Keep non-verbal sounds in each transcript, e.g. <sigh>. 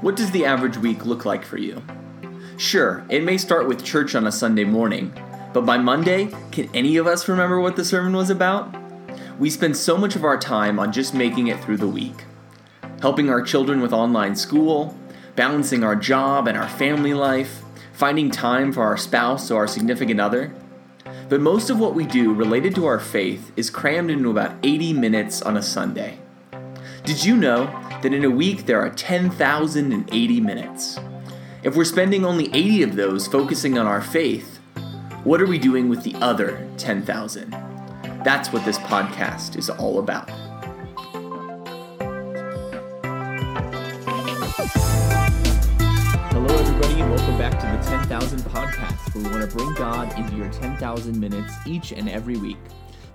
What does the average week look like for you? Sure, it may start with church on a Sunday morning, but by Monday, can any of us remember what the sermon was about? We spend so much of our time on just making it through the week. Helping our children with online school, balancing our job and our family life, finding time for our spouse or our significant other. But most of what we do related to our faith is crammed into about 80 minutes on a Sunday. Did you know that in a week there are 10,080 minutes? If we're spending only 80 of those focusing on our faith, what are we doing with the other 10,000? That's what this podcast is all about. Hello, everybody, and welcome back to the 10,000 podcast, where we want to bring God into your 10,000 minutes each and every week.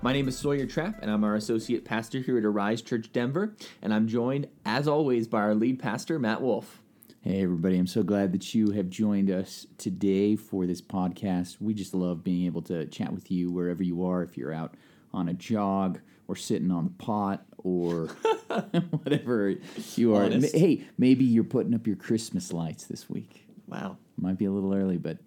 My name is Sawyer Trapp, and I'm our associate pastor here at Arise Church Denver, and I'm joined, as always, by our lead pastor, Matt Wolf. Hey, everybody. I'm so glad that you have joined us today for this podcast. We just love being able to chat with you wherever you are, if you're out on a jog or sitting on the pot or <laughs> whatever you are. Honest. Hey, maybe you're putting up your Christmas lights this week. Wow. Might be a little early, but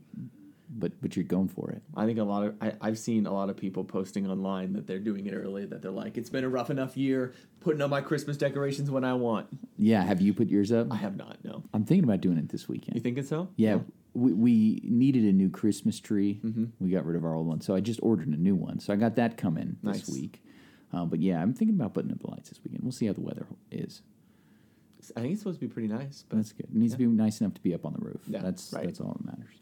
but but you're going for it. I think a lot of I, I've seen a lot of people posting online that they're doing it early. That they're like, it's been a rough enough year, putting up my Christmas decorations when I want. Yeah, have you put yours up? I have not. No, I'm thinking about doing it this weekend. you thinking so? Yeah, we, we needed a new Christmas tree. Mm-hmm. We got rid of our old one, so I just ordered a new one. So I got that coming Nice. this week. Uh, but yeah, I'm thinking about putting up the lights this weekend. We'll see how the weather is. I think it's supposed to be pretty nice. But That's good. It needs to be nice enough to be up on the roof. Yeah, that's right. that's all that matters.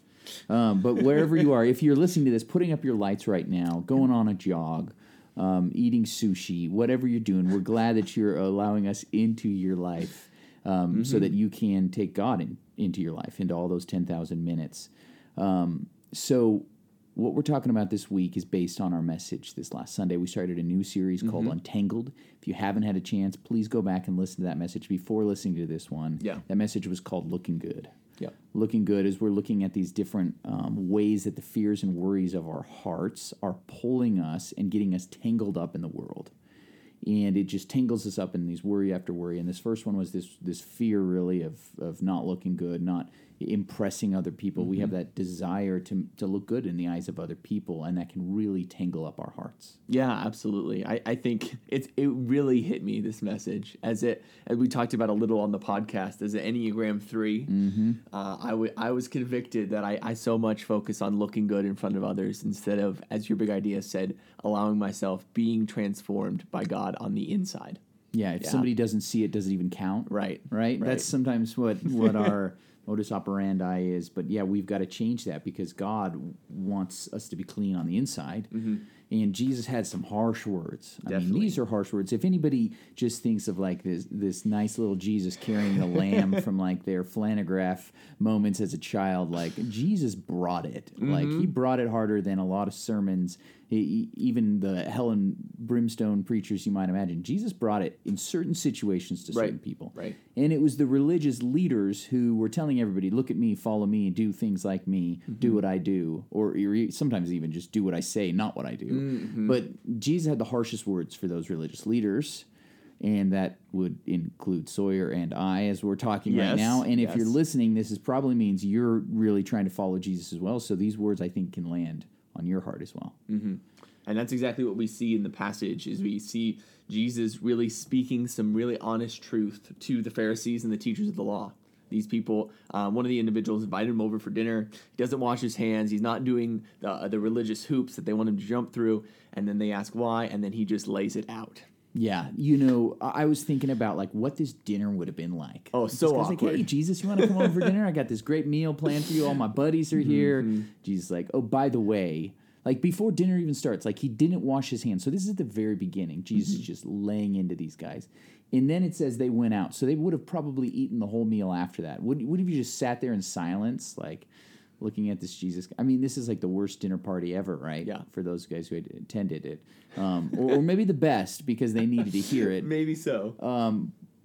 Um, but <laughs> wherever you are, if you're listening to this, putting up your lights right now, going on a jog, um, eating sushi, whatever you're doing, we're glad that you're allowing us into your life um, Mm-hmm. so that you can take God in, into your life, into all those 10,000 minutes. Um, so, what we're talking about this week is based on our message this last Sunday. We started a new series Mm-hmm. called Untangled. If you haven't had a chance, please go back and listen to that message before listening to this one. Yeah. That message was called Looking Good yeah, looking good as we're looking at these different um, ways that the fears and worries of our hearts are pulling us and getting us tangled up in the world. And it just tangles us up in these worry after worry. And this first one was this this fear really of of not looking good not impressing other people we have that desire to to look good in the eyes of other people and that can really tangle up our hearts yeah, absolutely. I, I think it's it really hit me this message as it as we talked about a little on the podcast as an Enneagram 3 Mm-hmm. Uh, I wa- I was convicted that I, I so much focus on looking good in front of others instead of, as your big idea said, allowing myself being transformed by God on the inside. yeah if Yeah. somebody doesn't see it does it even count Right. right? Right. That's sometimes what what our <laughs> modus operandi is. But yeah, we've got to change that because God wants us to be clean on the inside. Mm-hmm. And Jesus had some harsh words. I mean, these are harsh words. If anybody just thinks of like this this nice little Jesus carrying the lamb <laughs> from like their flannelgraph moments as a child, like Jesus brought it. Like he Mm-hmm. brought it harder than a lot of sermons. Even the hell and brimstone preachers you might imagine. Jesus brought it in certain situations to Right. certain people. Right. And it was the religious leaders who were telling everybody, look at me, follow me, do things like me, do mm-hmm. what I do, or, sometimes even just do what I say, not what I do. Mm-hmm. But Jesus had the harshest words for those religious leaders. And that would include Sawyer and I as we're talking right now. And if you're listening, this is probably means you're really trying to follow Jesus as well. So these words I think can land on your heart as well. And that's exactly what we see in the passage is we see Jesus really speaking some really honest truth to the Pharisees and the teachers of the law. These people, um, one of the individuals invited him over for dinner. He doesn't wash his hands. He's not doing the, uh, the religious hoops that they want him to jump through. And then they ask why, and then he just lays it out. Yeah, you know, I was thinking about like what this dinner would have been like. Oh, so guy's like, awkward. hey, Jesus, you want to come over for dinner? I got this great meal planned for you. All my buddies are here. Mm-hmm. Jesus, like, oh, by the way, like before dinner even starts, like he didn't wash his hands. So this is at the very beginning. Jesus Mm-hmm. is just laying into these guys. And then it says they went out. So they would have probably eaten the whole meal after that. Would, would have you just sat there in silence, like looking at this Jesus? I mean, this is like the worst dinner party ever, right? Yeah. For those guys who had attended it. Um, or, or maybe the best because they needed to hear it. <laughs> Maybe so.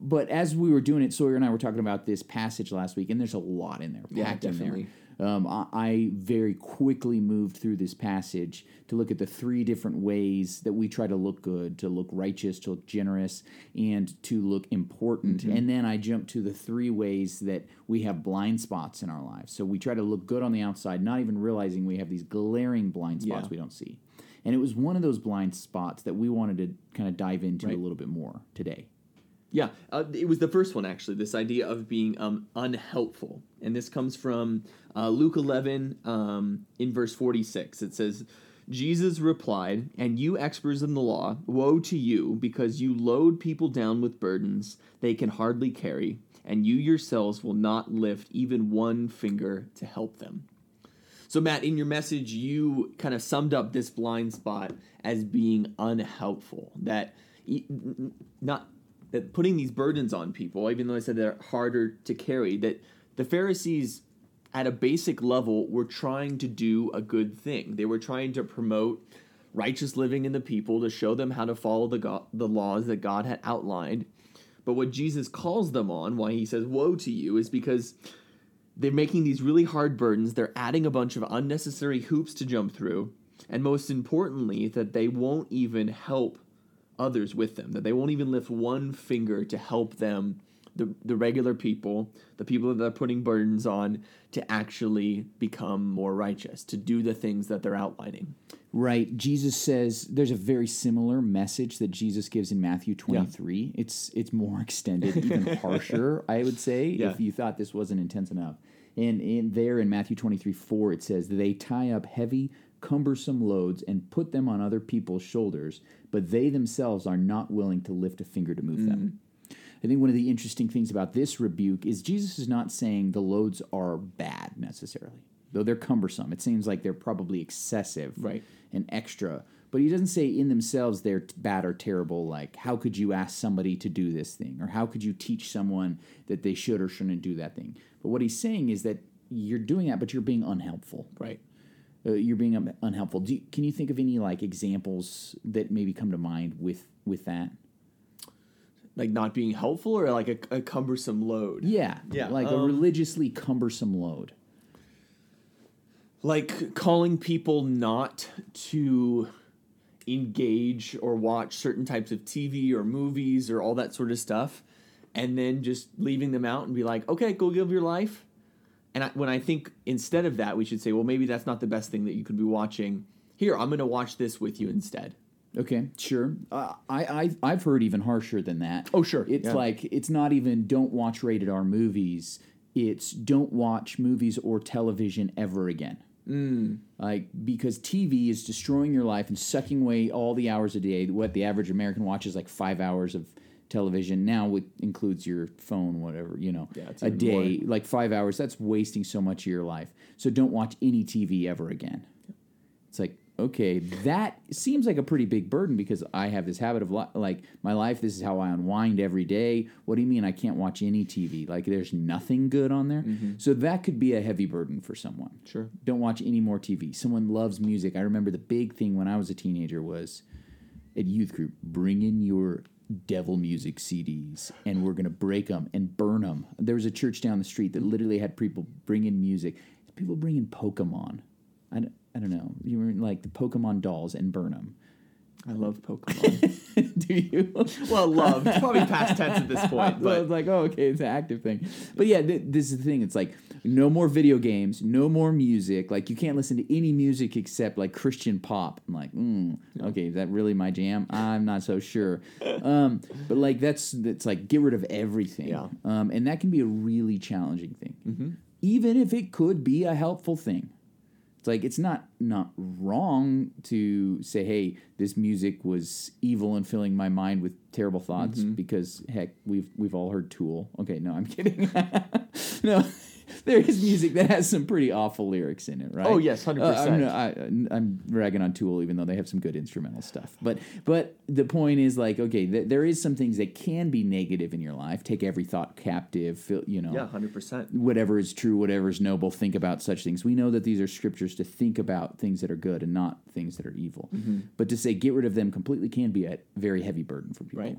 But as we were doing it, Sawyer and I were talking about this passage last week, and there's a lot in there, Yeah, packed in there. Um, I, I very quickly moved through this passage to look at the three different ways that we try to look good, to look righteous, to look generous, and to look important. And then I jumped to the three ways that we have blind spots in our lives. So we try to look good on the outside, not even realizing we have these glaring blind spots Yeah. we don't see. And it was one of those blind spots that we wanted to kind of dive into Right. a little bit more today. Yeah, uh, it was the first one actually. This idea of being um, unhelpful, and this comes from uh, Luke eleven um, in verse forty six. It says, "Jesus replied, and you experts in the law, woe to you, because you load people down with burdens they can hardly carry, and you yourselves will not lift even one finger to help them." So, Matt, in your message, you kind of summed up this blind spot as being unhelpful. That not that putting these burdens on people, even though I said they're harder to carry, that the Pharisees, at a basic level, were trying to do a good thing. They were trying to promote righteous living in the people, to show them how to follow the the laws that God had outlined. But what Jesus calls them on, why he says "Woe to you," is because they're making these really hard burdens. They're adding a bunch of unnecessary hoops to jump through. And most importantly, that they won't even help others with them, that they won't even lift one finger to help them, the, the regular people, the people that they're putting burdens on, to actually become more righteous, to do the things that they're outlining. Right. Jesus says there's a very similar message that Jesus gives in Matthew 23. It's it's more <laughs> extended, even harsher, I would say, Yeah. if you thought this wasn't intense enough. And in there in Matthew 23, 4, it says, They tie up heavy, cumbersome loads and put them on other people's shoulders, but they themselves are not willing to lift a finger to move them. Mm. I think one of the interesting things about this rebuke is Jesus is not saying the loads are bad necessarily, though they're cumbersome. It seems like they're probably excessive Right. and extra. But he doesn't say in themselves they're t- bad or terrible, like, how could you ask somebody to do this thing? Or how could you teach someone that they should or shouldn't do that thing? But what he's saying is that you're doing that, but you're being unhelpful. Right. Uh, you're being un- unhelpful. Do you, can you think of any like examples that maybe come to mind with with that? Like not being helpful or like a, a cumbersome load. Yeah, Yeah, like a um, religiously cumbersome load. like calling people not to engage or watch certain types of TV or movies or all that sort of stuff, and then just leaving them out and be like, okay, go live your life. And I, when I think instead of that, we should say, well, maybe that's not the best thing that you could be watching. Here, I'm going to watch this with you instead. Okay, sure. Uh, I, I I've heard even harsher than that. Oh, sure. It's Yeah. like it's not even don't watch rated R movies. It's don't watch movies or television ever again. Mm. Like because TV is destroying your life and sucking away all the hours a day. What the average American watches like five hours of television now it includes your phone whatever you know Yeah, a day like five hours that's wasting so much of your life so don't watch any tv ever again it's like, okay, that seems like a pretty big burden because I have this habit of li- like my life. This is how I unwind every day. What do you mean I can't watch any TV? Like there's nothing good on there. So that could be a heavy burden for someone. Sure. Don't watch any more TV. Someone loves music. I remember the big thing when I was a teenager was at youth group, bring in your devil music CDs and we're going to break them and burn them. There was a church down the street that literally had people bring in music. People bring in Pokemon. I I don't know. You were like the Pokemon dolls and burn them. I love Pokemon. <laughs> Do you? well, love. It's probably past tense at this point, <laughs> but it's like, oh, okay, it's an active thing. But yeah, th- this is the thing. It's like no more video games, no more music. Like you can't listen to any music except like Christian pop. I'm like, mm, okay, is that really my jam? I'm not so sure. Um, but like that's that's like get rid of everything. Yeah. Um, and that can be a really challenging thing, even if it could be a helpful thing. It's like it's not not wrong to say, "Hey, this music was evil and filling my mind with terrible thoughts." Mm-hmm. Because heck, we've we've all heard Tool. Okay, no, I'm kidding. <laughs> no, there is music that has some pretty awful lyrics in it, right? Oh, yes, 100%. Uh, I'm, I'm ragging on Tool, even though they have some good instrumental stuff. But but the point is, like, okay, th- there is some things that can be negative in your life. Take every thought captive. Feel, you know, yeah, hundred percent. whatever is true, whatever is noble, think about such things. We know that these are scriptures to think about things that are good and not things that are evil. Mm-hmm. But to say get rid of them completely can be a very heavy burden for people. Right.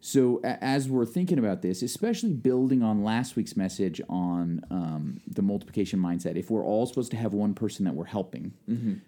So a- as we're thinking about this, especially building on last week's message on um, the multiplication mindset, if we're all supposed to have one person that we're helping,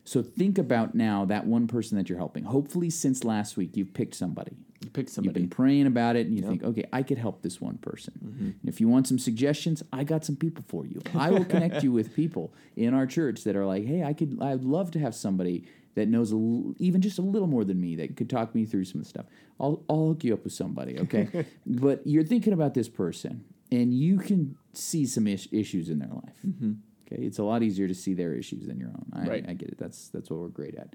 so think about now that one person that you're helping. Hopefully, since last week, you've picked somebody. You pick You've been praying about it, and you think, okay, I could help this one person. And if you want some suggestions, I got some people for you. I will connect <laughs> you with people in our church that are like, hey, I could, I'd love to have somebody that knows a l- even just a little more than me that could talk me through some of the stuff. I'll, I'll hook you up with somebody, okay? <laughs> but you're thinking about this person, and you can see some is- issues in their life. Mm-hmm. Okay, it's a lot easier to see their issues than your own. I, Right. I get it. That's that's what we're great at.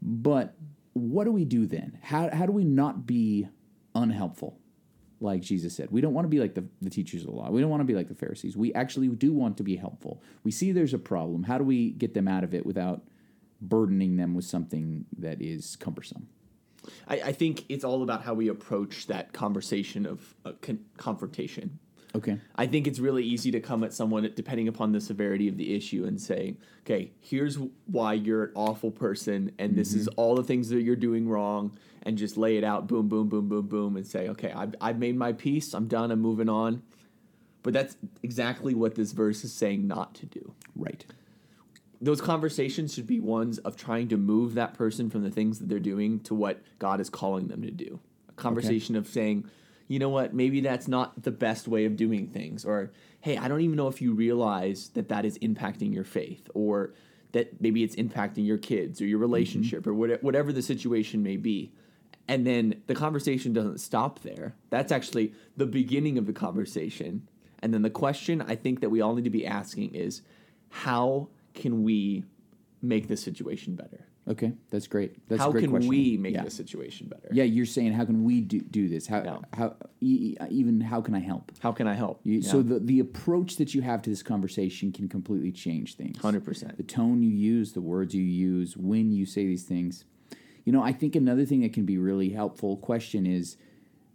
But what do we do then? How, how do we not be unhelpful? Like Jesus said, we don't want to be like the, the teachers of the law. We don't want to be like the Pharisees. We actually do want to be helpful. We see there's a problem. How do we get them out of it without burdening them with something that is cumbersome? I, I think it's all about how we approach that conversation of uh, con- confrontation. Okay. I think it's really easy to come at someone depending upon the severity of the issue and say, okay, here's why you're an awful person, and this is all the things that you're doing wrong, and just lay it out, boom, boom, boom, boom, boom, and say, okay, I've, I've made my peace, I'm done, I'm moving on. But that's exactly what this verse is saying not to do. Right. Those conversations should be ones of trying to move that person from the things that they're doing to what God is calling them to do. A conversation of saying, you know what, maybe that's not the best way of doing things. Or, hey, I don't even know if you realize that that is impacting your faith. Or that maybe it's impacting your kids or your mm-hmm. relationship or what- whatever the situation may be. And then the conversation doesn't stop there. That's actually the beginning of the conversation. And then the question I think that we all need to be asking is how can we make this situation better? Okay. That's great. That's a how great can question. we make yeah. this situation better? Yeah, you're saying how can we do, do this? How Yeah. how e- even how can I help? How can I help? You, So the the approach that you have to this conversation can completely change things. 100%. The tone you use, the words you use, when you say these things. You know, I think another thing that can be really helpful question is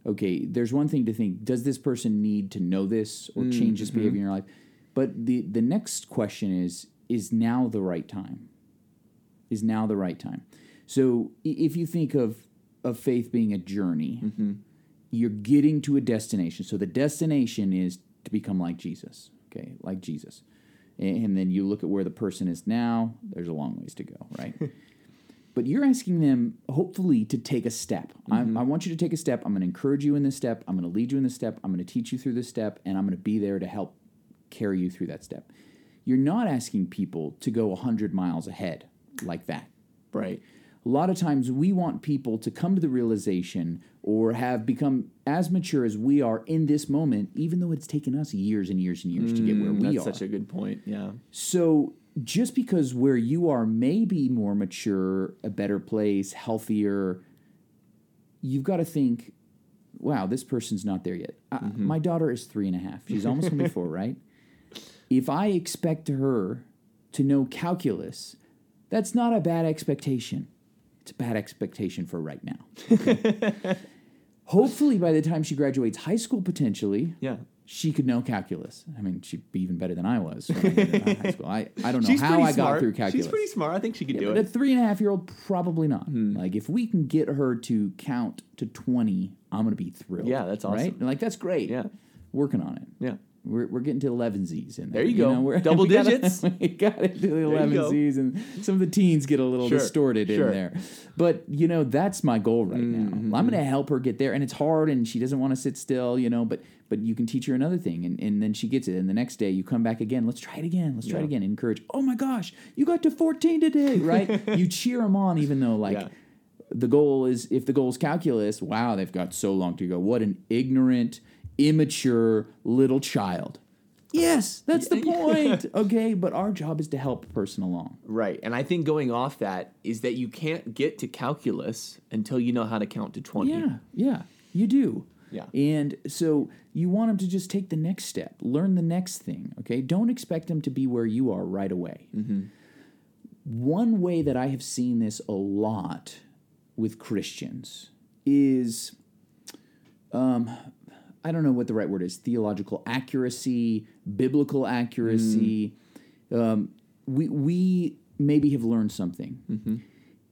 okay, there's one thing to think, does this person need to know this or mm, change this mm-hmm. behavior in your life? But the the next question is is now the right time? Is now the right time? So if you think of of faith being a journey, mm-hmm. you're getting to a destination. So the destination is to become like Jesus. Okay, like Jesus. And, then you look at where the person is now, there's a long ways to go, right? <laughs> but you're asking them, hopefully, to take a step. I, mm-hmm. I want you to take a step. I'm going to encourage you in this step. I'm going to lead you in this step. I'm going to teach you through this step, and I'm going to be there to help carry you through that step. You're not asking people to go 100 miles ahead like that. Right. A lot of times we want people to come to the realization or have become as mature as we are in this moment, even though it's taken us years and years and years to get where we Mm, That's are. such a good point. Yeah. so just because where you are may be more mature, a better place, healthier, you've got to think, wow, this person's not there yet. I- Mm-hmm. my daughter is three and a half. She's almost going to be four, right? If I expect her to know calculus, that's not a bad expectation. It's a bad expectation for right now. Okay? <laughs> Hopefully, by the time she graduates high school, potentially, Yeah. she could know calculus. I mean, she'd be even better than I was in <laughs> high school. I, I don't know She's how I smart. got through calculus. She's pretty smart. I think she could Yeah, do but a three and a half year old, probably not. Hmm. Like, if we can get her to count to 20, I'm going to be thrilled. Yeah, that's Right? awesome. And, like, that's great. Yeah. Working on it. Yeah. We're, we're getting to 11 Z's in there. There you go. we're- <laughs> Double we gotta- digits. <laughs> we got into the 11Zs, and some of the teens get a little Sure, distorted sure. in there. But, you know, that's my goal right Mm-hmm. now. I'm going to help her get there. And it's hard, and she doesn't want to sit still, you know, but but you can teach her another thing. And, and then she gets it. And the next day, you come back again. Let's try it again. Let's try it again. Encourage. Oh, my gosh, you got to 14 today, <laughs> right? you cheer them on, even though, like, Yeah. the goal is if the goal is calculus, wow, they've got so long to go. What an ignorant, immature little child. Yes, that's the <laughs> point. okay, but our job is to help a person along. Right. And I think going off that is that you can't get to calculus until you know how to count to 20. Yeah, yeah, you do. Yeah. And so you want them to just take the next step, learn the next thing. Okay, don't expect them to be where you are right away. One way that I have seen this a lot with Christians is, um, I don't know what the right word is theological accuracy, biblical accuracy. Um, we, we maybe have learned something.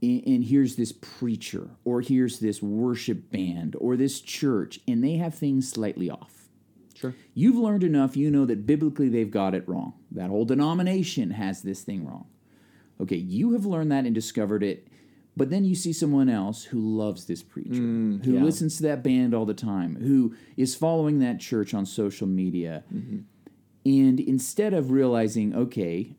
and, and here's this preacher, or here's this worship band, or this church, and they have things slightly off. Sure. You've learned enough, you know that biblically they've got it wrong. That whole denomination has this thing wrong. Okay, you have learned that and discovered it, but then you see someone else who loves this preacher, mm, who yeah. listens to that band all the time, who is following that church on social media. Mm-hmm. And instead of realizing, okay,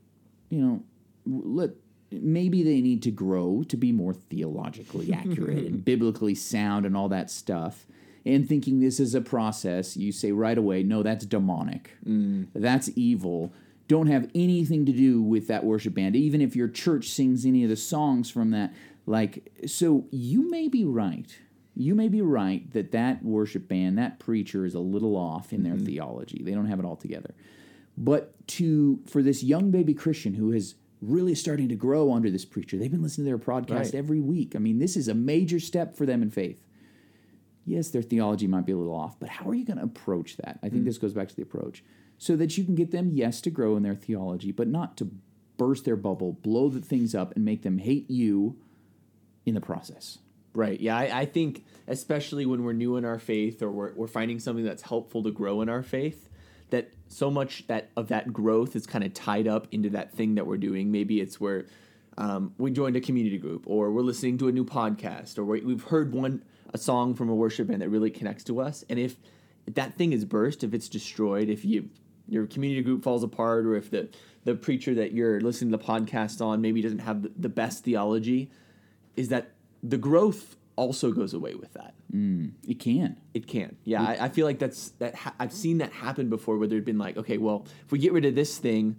you know, let maybe they need to grow to be more theologically accurate and <laughs> biblically sound and all that stuff. And thinking this is a process, you say right away, no, that's demonic. Mm. That's evil. Don't have anything to do with that worship band, even if your church sings any of the songs from that. Like, so you may be right. You may be right that that worship band, that preacher is a little off in their mm-hmm. theology. They don't have it all together. But to for this young baby Christian who is really starting to grow under this preacher, they've been listening to their podcast Right. every week. I mean, this is a major step for them in faith. Yes, their theology might be a little off, but how are you going to approach that? I think mm. this goes back to the approach. So that you can get them, yes, to grow in their theology, but not to burst their bubble, blow the things up, and make them hate you in the process. Right. Yeah. I, I think, especially when we're new in our faith or we're, we're finding something that's helpful to grow in our faith, that so much that of that growth is kind of tied up into that thing that we're doing. Maybe it's where um, we joined a community group, or we're listening to a new podcast, or we- we've heard one a song from a worship band that really connects to us. And if that thing is burst, if it's destroyed, if you your community group falls apart, or if the the preacher that you're listening to the podcast on maybe doesn't have the best theology, is that the growth also goes away with that. Mm, it can. It can. Yeah, I, I feel like that's that. Ha- I've seen that happen before, where there'd been like, okay, well, if we get rid of this thing,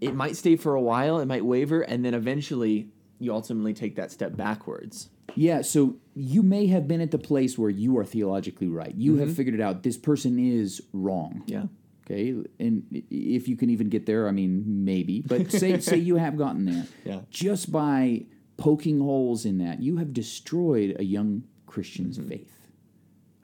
it might stay for a while, it might waver, and then eventually you ultimately take that step backwards. Yeah, so you may have been at the place where you are theologically right. You have mm-hmm. figured it out. This person is wrong. Yeah. Okay, and if you can even get there, I mean, maybe. But say say you have gotten there. <laughs> Yeah. Just by poking holes in that, you have destroyed a young Christian's mm-hmm. faith.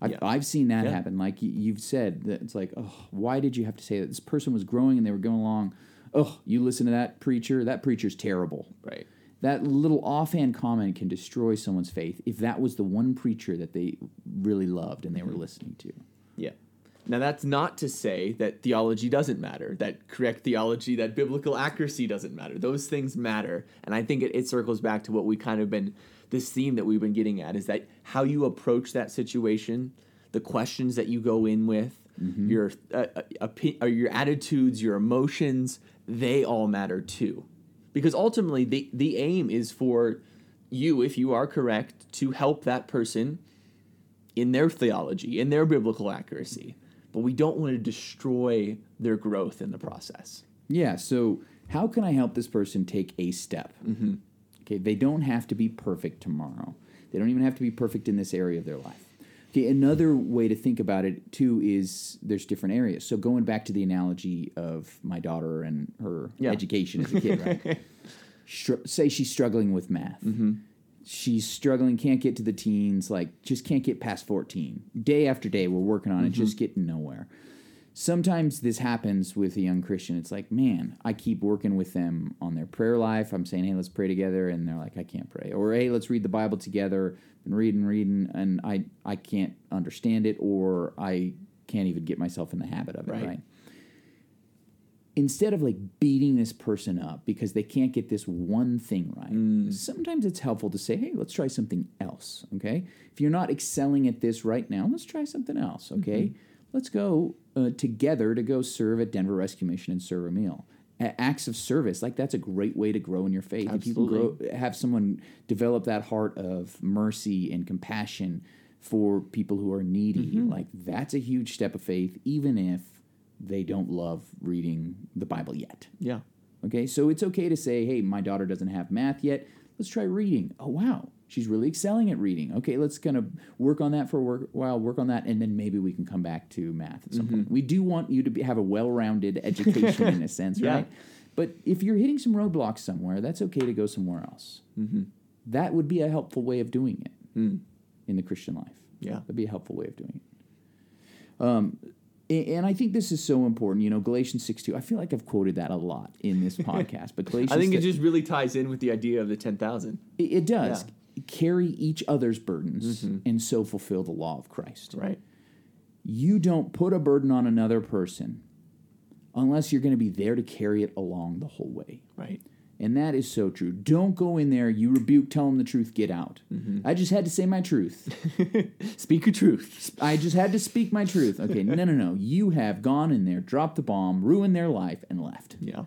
I've, Yeah. I've seen that Yeah. happen. Like you've said, that it's like, oh, why did you have to say that? This person was growing and they were going along. Oh, you listen to that preacher. That preacher's terrible Right. that little offhand comment can destroy someone's faith if that was the one preacher that they really loved and they were mm-hmm. listening to. Now that's not to say that theology doesn't matter, that correct theology, that biblical accuracy doesn't matter. Those things matter. And I think it, it circles back to what we kind of been this theme that we've been getting at is that how you approach that situation, the questions that you go in with, your uh, uh, opi- your attitudes, your emotions, they all matter too. Because ultimately the the aim is for you if you are correct to help that person in their theology, in their biblical accuracy. But we don't want to destroy their growth in the process. Yeah, so how can I help this person take a step? Mm-hmm. Okay, they don't have to be perfect tomorrow. They don't even have to be perfect in this area of their life. Okay, another way to think about it too is there's different areas. So going back to the analogy of my daughter and her Yeah. education as a kid, right? <laughs> Str- say she's struggling with math. She's struggling, can't get to the teens, like just can't get past 14. Day after day, we're working on it, mm-hmm. just getting nowhere sometimes this happens with a young Christian. It's like, man, I keep working with them on their prayer life. I'm saying, hey, let's pray together, and they're like, I can't pray. Or hey, let's read the Bible together. Been reading, reading, and I I can't understand it, or I can't even get myself in the habit of it. Right. Right. Instead of like beating this person up because they can't get this one thing right, mm. sometimes it's helpful to say, hey, let's try something else. Okay. If you're not excelling at this right now, let's try something else. Okay. Mm-hmm. Let's go uh, together to go serve at Denver Rescue Mission and serve a meal. A- Acts of service, like that's a great way to grow in your faith. If you can grow, have someone develop that heart of mercy and compassion for people who are needy, mm-hmm. like that's a huge step of faith, even if they don't love reading the Bible yet. Yeah. Okay, so it's okay to say, hey, my daughter doesn't have math yet. Let's try reading. Oh, wow. She's really excelling at reading. Okay, let's kind of work on that for a while, work on that, and then maybe we can come back to math at some mm-hmm. point. We do want you to be, have a well rounded education in a <laughs> sense, Yeah. right? But if you're hitting some roadblocks somewhere, that's okay to go somewhere else. Mm-hmm. That would be a helpful way of doing it hmm. in the Christian life. Yeah. That'd be a helpful way of doing it. Um, And I think this is so important. You know, Galatians 6 2. I feel like I've quoted that a lot in this <laughs> podcast, but Galatians I think it just really ties in with the idea of the 10,000. it, it does. Carry each other's burdens mm-hmm. and so fulfill the law of Christ. Right. You don't put a burden on another person unless you're going to be there to carry it along the whole way. Right. And that is so true. Don't go in there, you rebuke, tell them the truth, get out. Mm-hmm. I just had to say my truth. <laughs> Speak your truth. I just had to speak my truth. Okay, no, no, no. You have gone in there, dropped the bomb, ruined their life, and left. Yeah.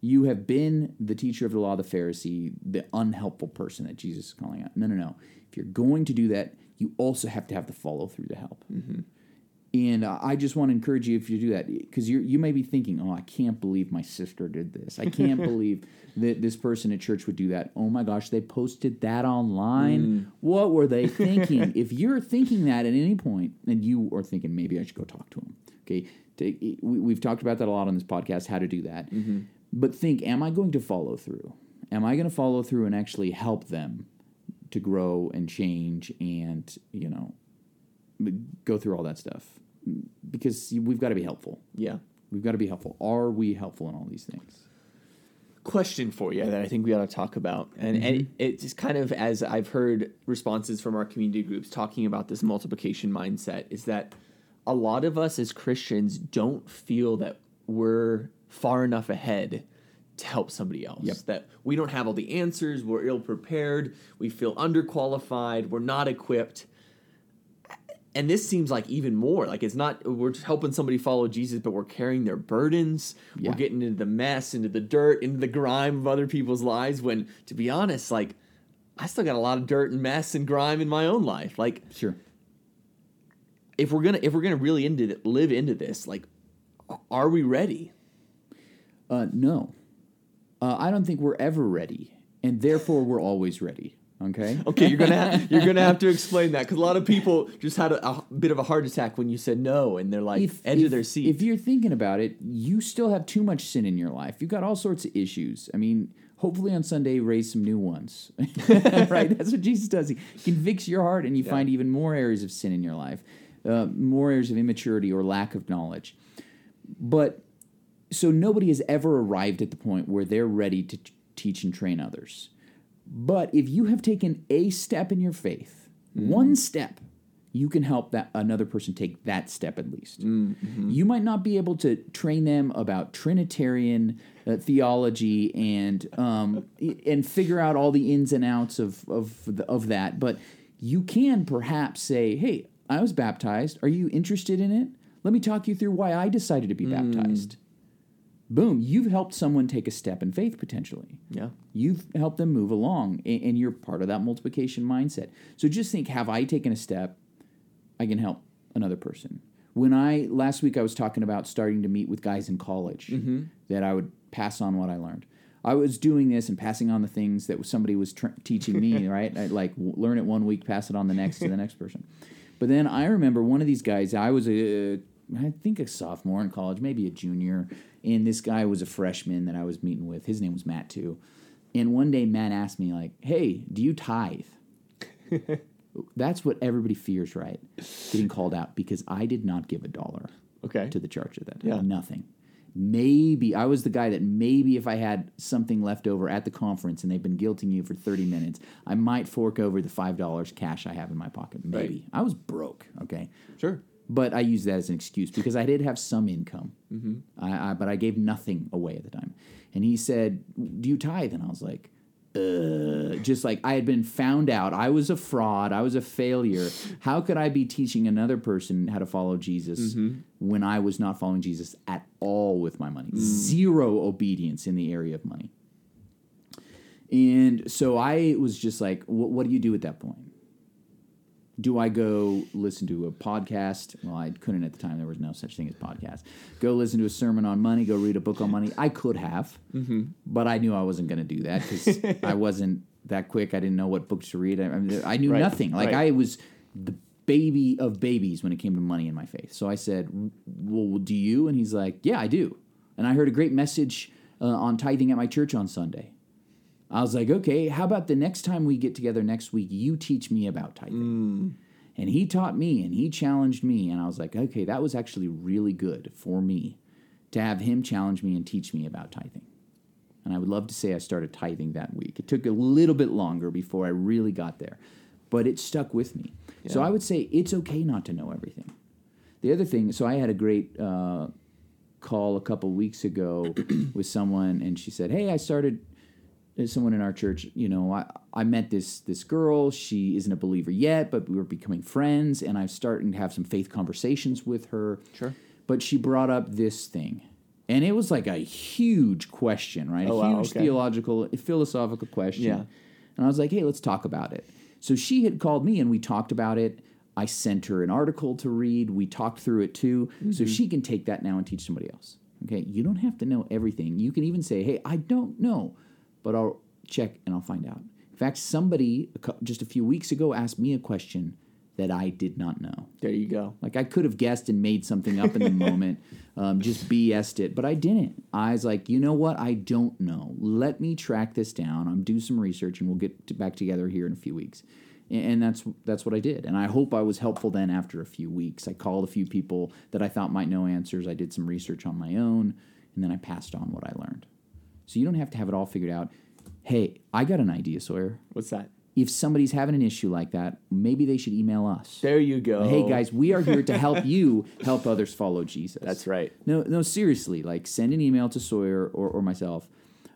You have been the teacher of the law, the Pharisee, the unhelpful person that Jesus is calling out. No, no, no. If you're going to do that, you also have to have the follow through to help. Mm-hmm. And uh, I just want to encourage you if you do that, because you you may be thinking, "Oh, I can't believe my sister did this. I can't <laughs> believe that this person at church would do that. Oh my gosh, they posted that online. What were they thinking?" <laughs> if you're thinking that at any point, and you are thinking, maybe I should go talk to him. Okay, Take- we, we've talked about that a lot on this podcast, how to do that. But think, am I going to follow through? Am I going to follow through and actually help them to grow and change and you know go through all that stuff? Because we've got to be helpful. Yeah. We've got to be helpful. Are we helpful in all these things? question for you that I think we ought to talk about, and, and mm-hmm. it's kind of as I've heard responses from our community groups talking about this multiplication mindset is that a lot of us as Christians don't feel that we're far enough ahead to help somebody else. Yep. That we don't have all the answers, we're ill prepared, we feel underqualified, we're not equipped. And this seems like even more like it's not we're helping somebody follow Jesus, but we're carrying their burdens. Yeah. We're getting into the mess, into the dirt, into the grime of other people's lives. When, to be honest, like I still got a lot of dirt and mess and grime in my own life. Like Sure. if we're gonna if we're gonna really into th- live into this, like are we ready? Uh, no. Uh, I don't think we're ever ready, and therefore we're always ready. Okay. <laughs> Okay, you're gonna ha- you're gonna have to explain that because a lot of people just had a, a bit of a heart attack when you said no, and they're like edge of their seat. If you're thinking about it, you still have too much sin in your life. You've got all sorts of issues. I mean, hopefully on Sunday, raise some new ones. <laughs> right? That's what Jesus does. He convicts your heart, and you find even more areas of sin in your life, uh, more areas of immaturity or lack of knowledge. But so nobody has ever arrived at the point where they're ready to t- teach and train others. But if you have taken a step in your faith, one step, you can help that another person take that step at least. You might not be able to train them about Trinitarian uh, theology and um, <laughs> and figure out all the ins and outs of of the, of that, but you can perhaps say, "Hey, I was baptized. Are you interested in it? Let me talk you through why I decided to be baptized." Boom, you've helped someone take a step in faith potentially. Yeah, you've helped them move along and you're part of that multiplication mindset. So just think have i taken a step? I can help another person. When i last week i was talking about starting to meet with guys in college mm-hmm. that i would pass on what i learned. I was doing this and passing on the things that somebody was tr- teaching me <laughs> right? I, like w- learn it one week pass it on the next to the next person. But then i remember one of these guys i was a i think a sophomore in college maybe a junior and this guy was a freshman that i was meeting with his name was matt too and one day Matt asked me, like, hey, do you tithe? <laughs> That's what everybody fears, right? Getting called out because I did not give a dollar okay, to the church at that time. Yeah. Nothing. Maybe I was the guy that maybe if I had something left over at the conference and they've been guilting you for 30 minutes, I might fork over the $5 cash I have in my pocket. Maybe. I was broke, okay? sure, But I used that as an excuse because I did have some income. I, I, but I gave nothing away at the time. And he said, Do you tithe? And I was like, uh, just like I had been found out. I was a fraud. I was a failure. How could I be teaching another person how to follow Jesus when I was not following Jesus at all with my money? Zero obedience in the area of money. And so I was just like, what, what do you do at that point? Do I go listen to a podcast? Well, I couldn't at the time. There was no such thing as podcast. Go listen to a sermon on money. Go read a book on money. I could have, but I knew I wasn't going to do that because I <laughs> wasn't that quick. I didn't know what books to read. I, I, mean, I knew Right, nothing. Like right. I was the baby of babies when it came to money in my faith. So I said, "Well, do you?" And he's like, "Yeah, I do." And I heard a great message uh, on tithing at my church on Sunday. I was like, okay, how about the next time we get together next week, you teach me about tithing? And he taught me and he challenged me. And I was like, okay, that was actually really good for me to have him challenge me and teach me about tithing. And I would love to say I started tithing that week. It took a little bit longer before I really got there, but it stuck with me. So I would say it's okay not to know everything. The other thing, so I had a great uh, call a couple weeks ago <clears throat> with someone, and she said, "Hey, I started." Uh, Someone in our church, you know, I, I met this this girl. She isn't a believer yet, but we were becoming friends, and I'm starting to have some faith conversations with her. Sure. But she brought up this thing, and it was like a huge question, right? Oh, a wow, huge okay. theological, philosophical question. Yeah. And I was like, hey, let's talk about it. So she had called me and we talked about it. I sent her an article to read. We talked through it too. So Mm-hmm. she can take that now and teach somebody else. Okay. You don't have to know everything. You can even say, hey, I don't know, but I'll check and I'll find out. In fact, somebody just a few weeks ago asked me a question that I did not know. There you go. Like I could have guessed and made something up in the <laughs> moment, um, just BS'd it, but I didn't. I was like, you know what? I don't know. Let me track this down. I'm do some research, and we'll get to back together here in a few weeks. And, and that's that's what I did. And I hope I was helpful then. After a few weeks, I called a few people that I thought might know answers. I did some research on my own, and then I passed on what I learned. So you don't have to have it all figured out. Hey, I got an idea, Sawyer. What's that? If somebody's having an issue like that, maybe they should email us. There you go. Hey guys, we are here to help you help others follow Jesus. That's right. No, no, seriously. Like, send an email to Sawyer or, or myself.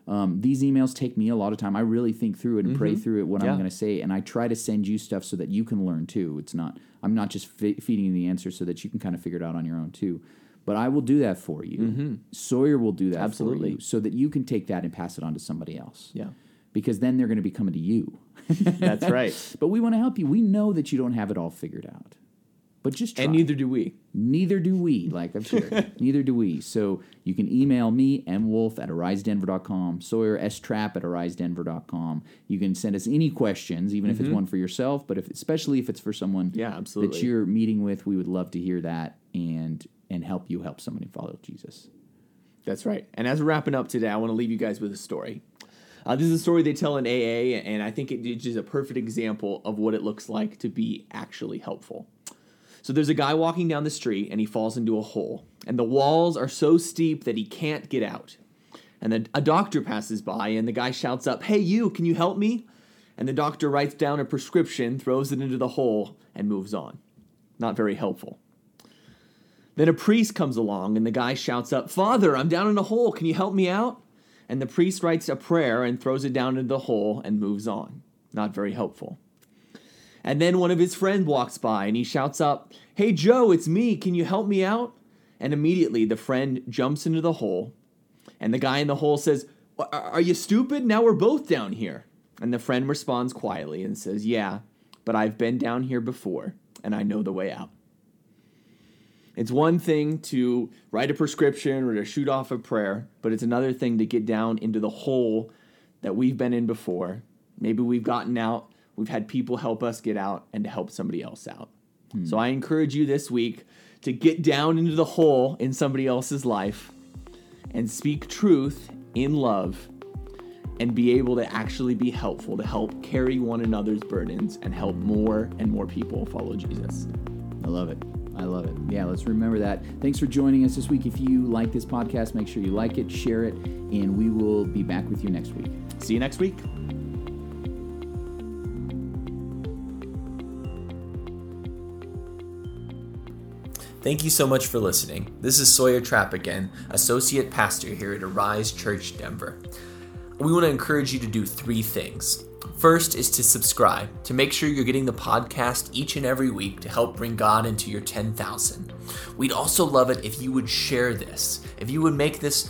Um, these emails take me a lot of time. I really think through it and pray through it what Mm-hmm. Yeah. I'm going to say, and I try to send you stuff so that you can learn too. It's not I'm not just fe- feeding you the answer so that you can kind of figure it out on your own too. But I will do that for you. Sawyer will do that Mm-hmm. Absolutely. for you, so that you can take that and pass it on to somebody else. Yeah. Because then they're going to be coming to you. <laughs> That's right. <laughs> But we want to help you. We know that you don't have it all figured out. But just try. and neither do we. Neither do we, like I'm sure. <laughs> Neither do we. So you can email me, mwolf at arisedenver.com, Sawyer S. Trapp at arisedenver.com. You can send us any questions, even if it's one for yourself, but if especially if it's for someone Mm-hmm. Yeah, absolutely. that you're meeting with, we would love to hear that and and help you help somebody follow Jesus. That's right. And as we're wrapping up today, I want to leave you guys with a story. Uh, this is a story they tell in AA, and I think it is a perfect example of what it looks like to be actually helpful. So there's a guy walking down the street, and he falls into a hole, and the walls are so steep that he can't get out. And then a doctor passes by, and the guy shouts up, Hey, you, can you help me? And the doctor writes down a prescription, throws it into the hole, and moves on. Not very helpful. Then a priest comes along and the guy shouts up, Father, I'm down in a hole. Can you help me out? And the priest writes a prayer and throws it down into the hole and moves on. Not very helpful. And then one of his friends walks by and he shouts up, Hey Joe, it's me. Can you help me out? And immediately the friend jumps into the hole and the guy in the hole says, "Are- Are you stupid? Now we're both down here. And the friend responds quietly and says, Yeah, but I've been down here before and I know the way out. It's one thing to write a prescription or to shoot off a prayer, but it's another thing to get down into the hole that we've been in before. Maybe we've gotten out, we've had people help us get out, and to help somebody else out. Hmm. So I encourage you this week to get down into the hole in somebody else's life and speak truth in love and be able to actually be helpful to help carry one another's burdens and help more and more people follow Jesus. I love it. I love it. Yeah, let's remember that. Thanks for joining us this week. If you like this podcast, make sure you like it, share it, and we will be back with you next week. See you next week. Thank you so much for listening. This is Sawyer Trapp again, Associate Pastor here at Arise Church Denver. We want to encourage you to do three things. First is to subscribe to make sure you're getting the podcast each and every week to help bring God into your 10,000. We'd also love it if you would share this, if you would make this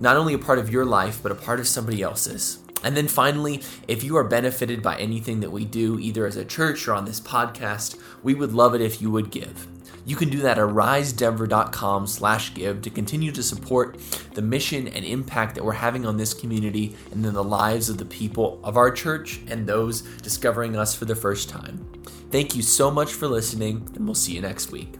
not only a part of your life, but a part of somebody else's. And then finally, if you are benefited by anything that we do, either as a church or on this podcast, we would love it if you would give. You can do that at arisedenver.com slash give to continue to support the mission and impact that we're having on this community and in the lives of the people of our church and those discovering us for the first time. Thank you so much for listening, and we'll see you next week.